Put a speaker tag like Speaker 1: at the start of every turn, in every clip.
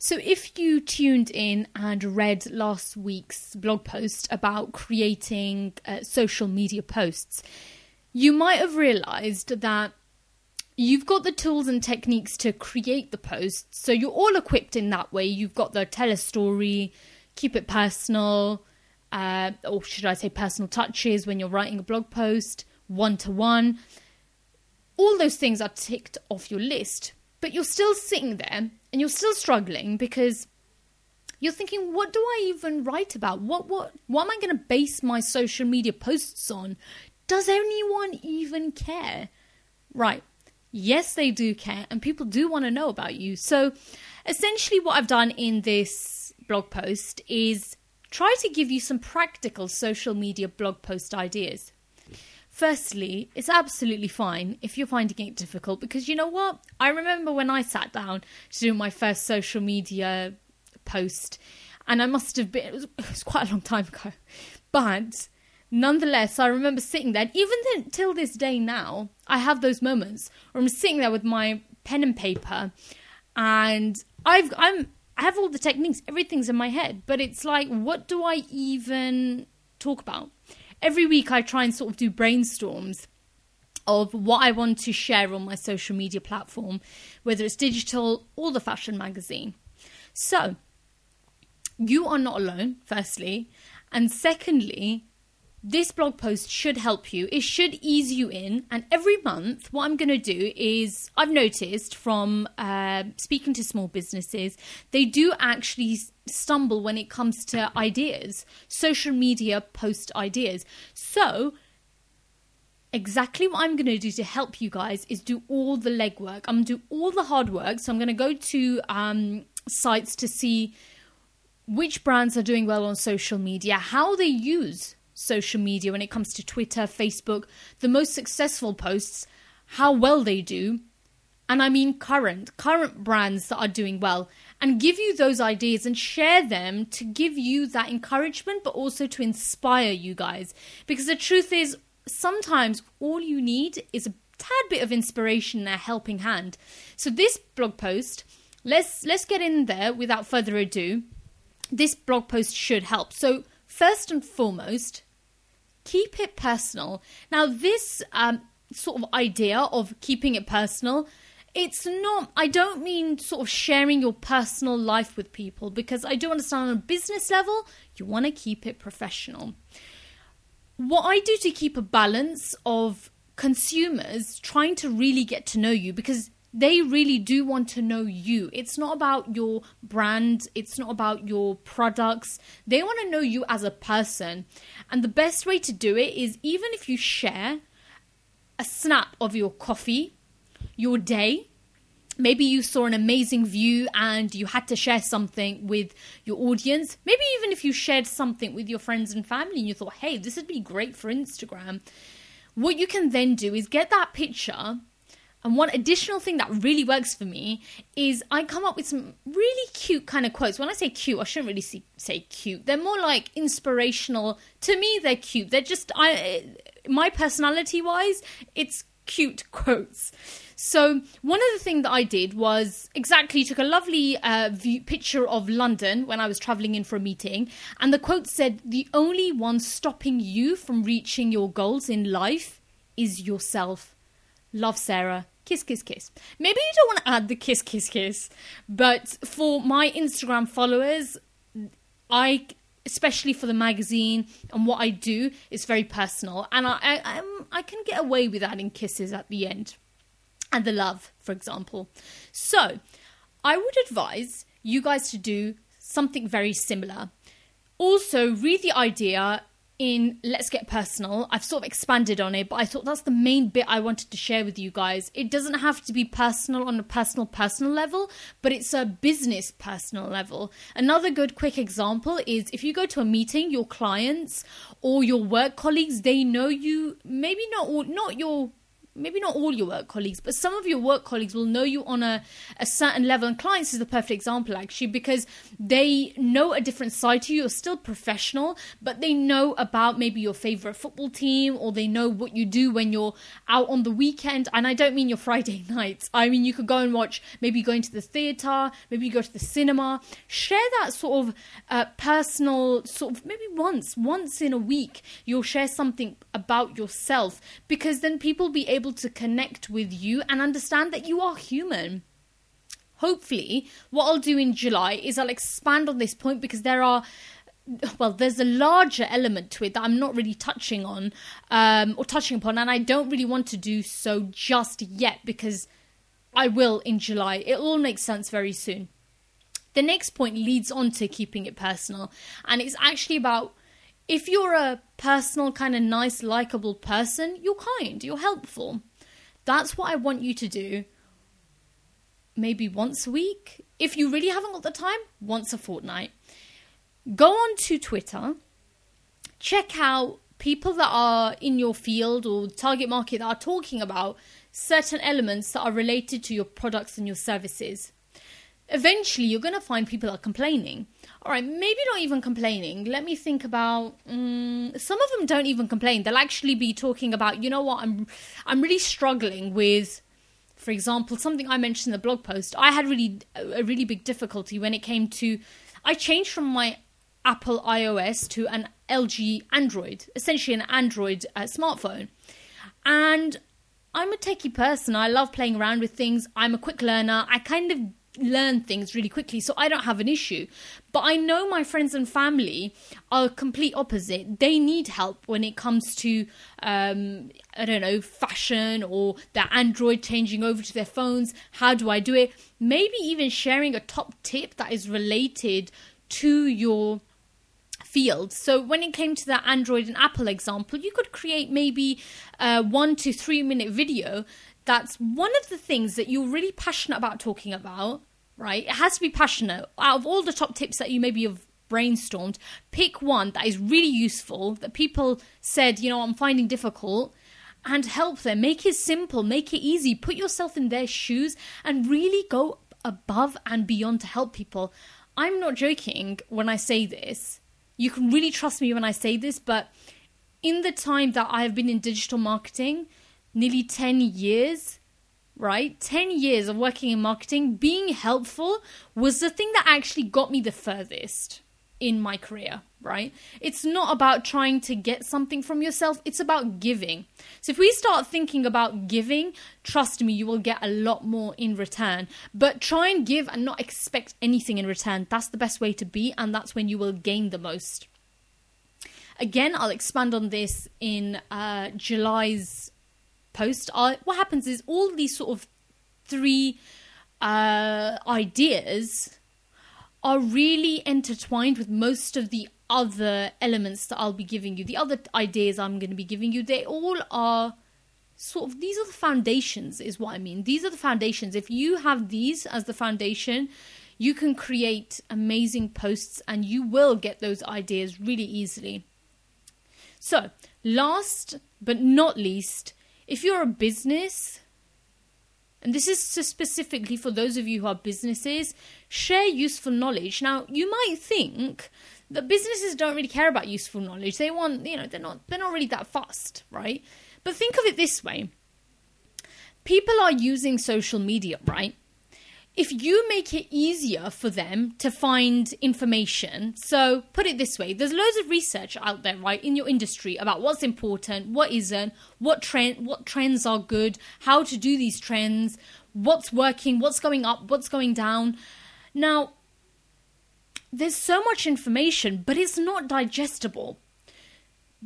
Speaker 1: So, if you tuned in and read last week's blog post about creating uh, social media posts, you might have realized that you've got the tools and techniques to create the posts. So, you're all equipped in that way. You've got the tell a story, keep it personal, uh, or should I say personal touches when you're writing a blog post, one to one. All those things are ticked off your list, but you're still sitting there and you're still struggling because you're thinking, what do I even write about? What what what am I going to base my social media posts on? Does anyone even care? Right. Yes, they do care, and people do want to know about you. So, essentially, what I've done in this blog post is try to give you some practical social media blog post ideas. Firstly, it's absolutely fine if you're finding it difficult because you know what? I remember when I sat down to do my first social media post, and I must have been, it was, it was quite a long time ago, but nonetheless, I remember sitting there, even then, till this day now, I have those moments where I'm sitting there with my pen and paper, and I've, I'm, I have all the techniques, everything's in my head, but it's like, what do I even talk about? Every week I try and sort of do brainstorms of what I want to share on my social media platform, whether it's digital or the fashion magazine. So, you are not alone, firstly. And secondly, this blog post should help you. It should ease you in. And every month, what I'm going to do is, I've noticed from uh, speaking to small businesses, they do actually stumble when it comes to ideas, social media post ideas. So, exactly what I'm going to do to help you guys is do all the legwork. I'm going to do all the hard work. So, I'm going to go to um, sites to see which brands are doing well on social media, how they use social media when it comes to Twitter, Facebook, the most successful posts, how well they do. And I mean current, current brands that are doing well, and give you those ideas and share them to give you that encouragement, but also to inspire you guys. Because the truth is, sometimes all you need is a tad bit of inspiration and a helping hand. So this blog post, let's let's get in there without further ado. This blog post should help. So first and foremost, keep it personal. Now, this um, sort of idea of keeping it personal, it's not, I don't mean sort of sharing your personal life with people because I do understand on a business level, you want to keep it professional. What I do to keep a balance of consumers trying to really get to know you because they really do want to know you. It's not about your brand, it's not about your products. They want to know you as a person. And the best way to do it is even if you share a snap of your coffee, your day, maybe you saw an amazing view and you had to share something with your audience. Maybe even if you shared something with your friends and family and you thought, hey, this would be great for Instagram. What you can then do is get that picture and one additional thing that really works for me is I come up with some really cute kind of quotes. When I say cute, I shouldn't really see, say cute. They're more like inspirational. To me, they're cute. They're just I my personality wise, it's cute quotes. So one of the things that I did was exactly took a lovely uh, view, picture of London when I was traveling in for a meeting, and the quote said, "The only one stopping you from reaching your goals in life is yourself." Love Sarah. Kiss, kiss, kiss. Maybe you don't want to add the kiss, kiss, kiss, but for my Instagram followers, I especially for the magazine and what I do is very personal, and I I, I can get away with adding kisses at the end, and the love, for example. So, I would advise you guys to do something very similar. Also, read the idea in Let's Get Personal. I've sort of expanded on it, but I thought that's the main bit I wanted to share with you guys. It doesn't have to be personal on a personal, personal level, but it's a business personal level. Another good quick example is if you go to a meeting, your clients or your work colleagues, they know you, maybe not all, not your maybe not all your work colleagues, but some of your work colleagues will know you on a, a certain level. And clients is the perfect example, actually, because they know a different side to you. You're still professional, but they know about maybe your favorite football team or they know what you do when you're out on the weekend. And I don't mean your Friday nights. I mean, you could go and watch, maybe going to the theatre, maybe you go to the cinema. Share that sort of uh, personal, sort of maybe once, once in a week, you'll share something about yourself because then people will be able to connect with you and understand that you are human. Hopefully, what I'll do in July is I'll expand on this point because there are well, there's a larger element to it that I'm not really touching on um, or touching upon, and I don't really want to do so just yet because I will in July. It all makes sense very soon. The next point leads on to keeping it personal, and it's actually about if you're a personal, kind of nice, likable person, you're kind, you're helpful. That's what I want you to do. Maybe once a week. If you really haven't got the time, once a fortnight. Go on to Twitter, check out people that are in your field or target market that are talking about certain elements that are related to your products and your services. Eventually, you're going to find people are complaining all right, maybe not even complaining. Let me think about. Um, some of them don't even complain. They'll actually be talking about, you know what, I'm, I'm really struggling with, for example, something I mentioned in the blog post. I had really a really big difficulty when it came to. I changed from my Apple iOS to an LG Android, essentially an Android uh, smartphone, and I'm a techie person. I love playing around with things. I'm a quick learner. I kind of learn things really quickly, so I don't have an issue. But I know my friends and family are complete opposite. They need help when it comes to, um, I don't know, fashion or their Android changing over to their phones. How do I do it? Maybe even sharing a top tip that is related to your field. So when it came to the Android and Apple example, you could create maybe a one to three minute video that's one of the things that you're really passionate about talking about right? It has to be passionate. Out of all the top tips that you maybe have brainstormed, pick one that is really useful, that people said, you know, I'm finding difficult, and help them. Make it simple, make it easy, put yourself in their shoes, and really go above and beyond to help people. I'm not joking when I say this. You can really trust me when I say this, but in the time that I have been in digital marketing, nearly 10 years, right? 10 years of working in marketing, being helpful was the thing that actually got me the furthest in my career, right? It's not about trying to get something from yourself, it's about giving. So if we start thinking about giving, trust me, you will get a lot more in return. But try and give and not expect anything in return. That's the best way to be, and that's when you will gain the most. Again, I'll expand on this in uh, July's post are what happens is all these sort of three uh, ideas are really intertwined with most of the other elements that I'll be giving you. The other ideas I'm going to be giving you, they all are sort of these are the foundations, is what I mean. These are the foundations. If you have these as the foundation, you can create amazing posts and you will get those ideas really easily. So, last but not least, if you're a business, and this is specifically for those of you who are businesses, share useful knowledge. Now, you might think that businesses don't really care about useful knowledge. They want, you know, they're not they're not really that fast, right? But think of it this way. People are using social media, right? If you make it easier for them to find information, so put it this way, there's loads of research out there, right, in your industry about what's important, what isn't, what trend, what trends are good, how to do these trends, what's working, what's going up, what's going down. Now, there's so much information, but it's not digestible.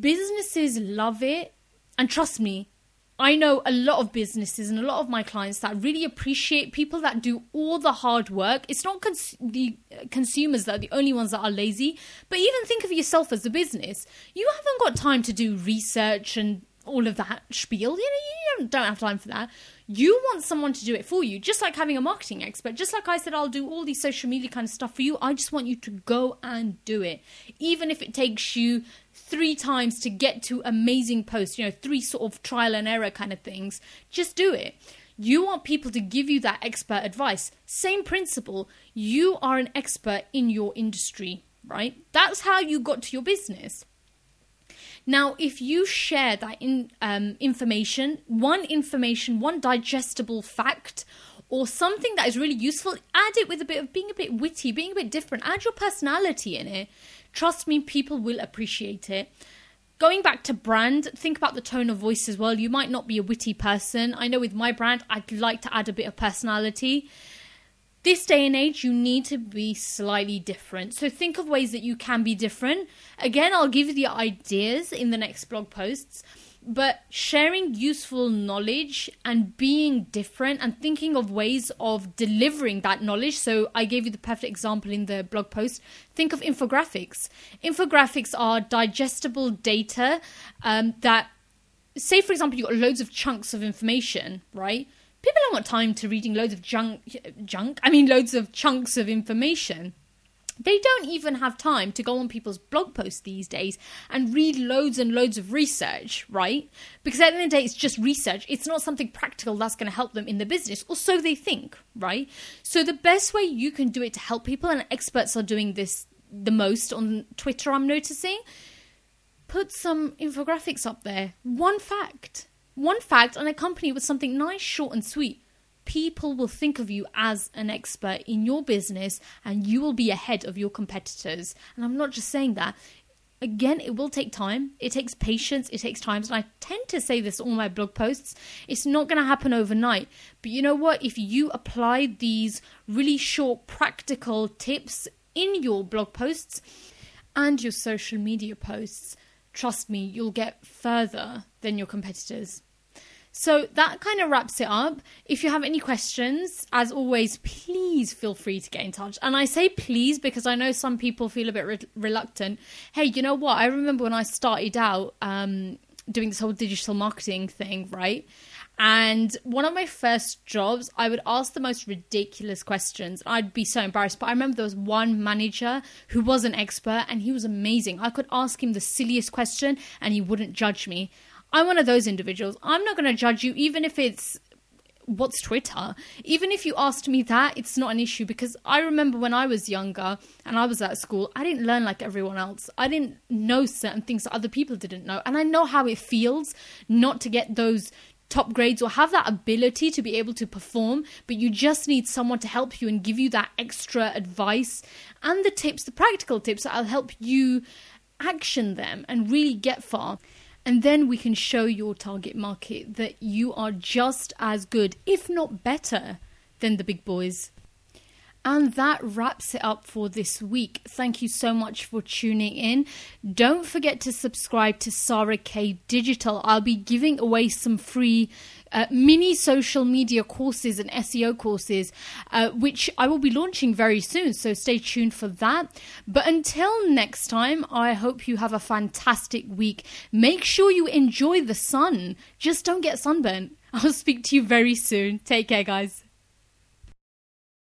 Speaker 1: Businesses love it, and trust me, I know a lot of businesses and a lot of my clients that really appreciate people that do all the hard work. It's not cons- the uh, consumers that are the only ones that are lazy, but even think of yourself as a business. You haven't got time to do research and all of that spiel. You know, you don't have time for that. You want someone to do it for you, just like having a marketing expert. Just like I said, I'll do all these social media kind of stuff for you. I just want you to go and do it, even if it takes you three times to get to amazing posts, you know, three sort of trial and error kind of things, just do it. You want people to give you that expert advice. Same principle. You are an expert in your industry, right? That's how you got to your business. Now, if you share that in, um, information, one information, one digestible fact, or something that is really useful, add it with a bit of being a bit witty, being a bit different, add your personality in it. Trust me, people will appreciate it. Going back to brand, think about the tone of voice as well. You might not be a witty person. I know with my brand, I'd like to add a bit of personality this day and age, you need to be slightly different. So think of ways that you can be different. Again, I'll give you the ideas in the next blog posts, but sharing useful knowledge and being different and thinking of ways of delivering that knowledge. So I gave you the perfect example in the blog post. Think of infographics. Infographics are digestible data um, that, say, for example, you've got loads of chunks of information, right? People don't want time to reading loads of junk junk i mean loads of chunks of information they don't even have time to go on people's blog posts these days and read loads and loads of research, right? Because at the end of the day, it's just research. It's not something practical that's going to help them in the business, or so they think, right? So, the best way you can do it to help people, and experts are doing this the most on Twitter, I'm noticing, put some infographics up there. One fact one fact and accompany it with something nice, short, and sweet. People will think of you as an expert in your business and you will be ahead of your competitors. And I'm not just saying that. Again, it will take time. It takes patience. It takes time. And I tend to say this on my blog posts. It's not going to happen overnight. But you know what? If you apply these really short, practical tips in your blog posts and your social media posts, trust me, you'll get further than your competitors. So that kind of wraps it up. If you have any questions, as always, please feel free to get in touch. And I say please because I know some people feel a bit re- reluctant. Hey, you know what? I remember when I started out um, doing this whole digital marketing thing, right? And one of my first jobs, I would ask the most ridiculous questions. I'd be so embarrassed. But I remember there was one manager who was an expert and he was amazing. I could ask him the silliest question and he wouldn't judge me. I'm one of those individuals. I'm not going to judge you, even if it's what's Twitter? Even if you asked me that, it's not an issue because I remember when I was younger and I was at school, I didn't learn like everyone else. I didn't know certain things that other people didn't know. And I know how it feels not to get those top grades or have that ability to be able to perform, but you just need someone to help you and give you that extra advice and the tips, the practical tips that'll help you action them and really get far. And then we can show your target market that you are just as good, if not better, than the big boys. And that wraps it up for this week. Thank you so much for tuning in. Don't forget to subscribe to Sarah K Digital. I'll be giving away some free uh, mini social media courses and SEO courses, uh, which I will be launching very soon. So stay tuned for that. But until next time, I hope you have a fantastic week. Make sure you enjoy the sun. Just don't get sunburnt. I'll speak to you very soon. Take care, guys.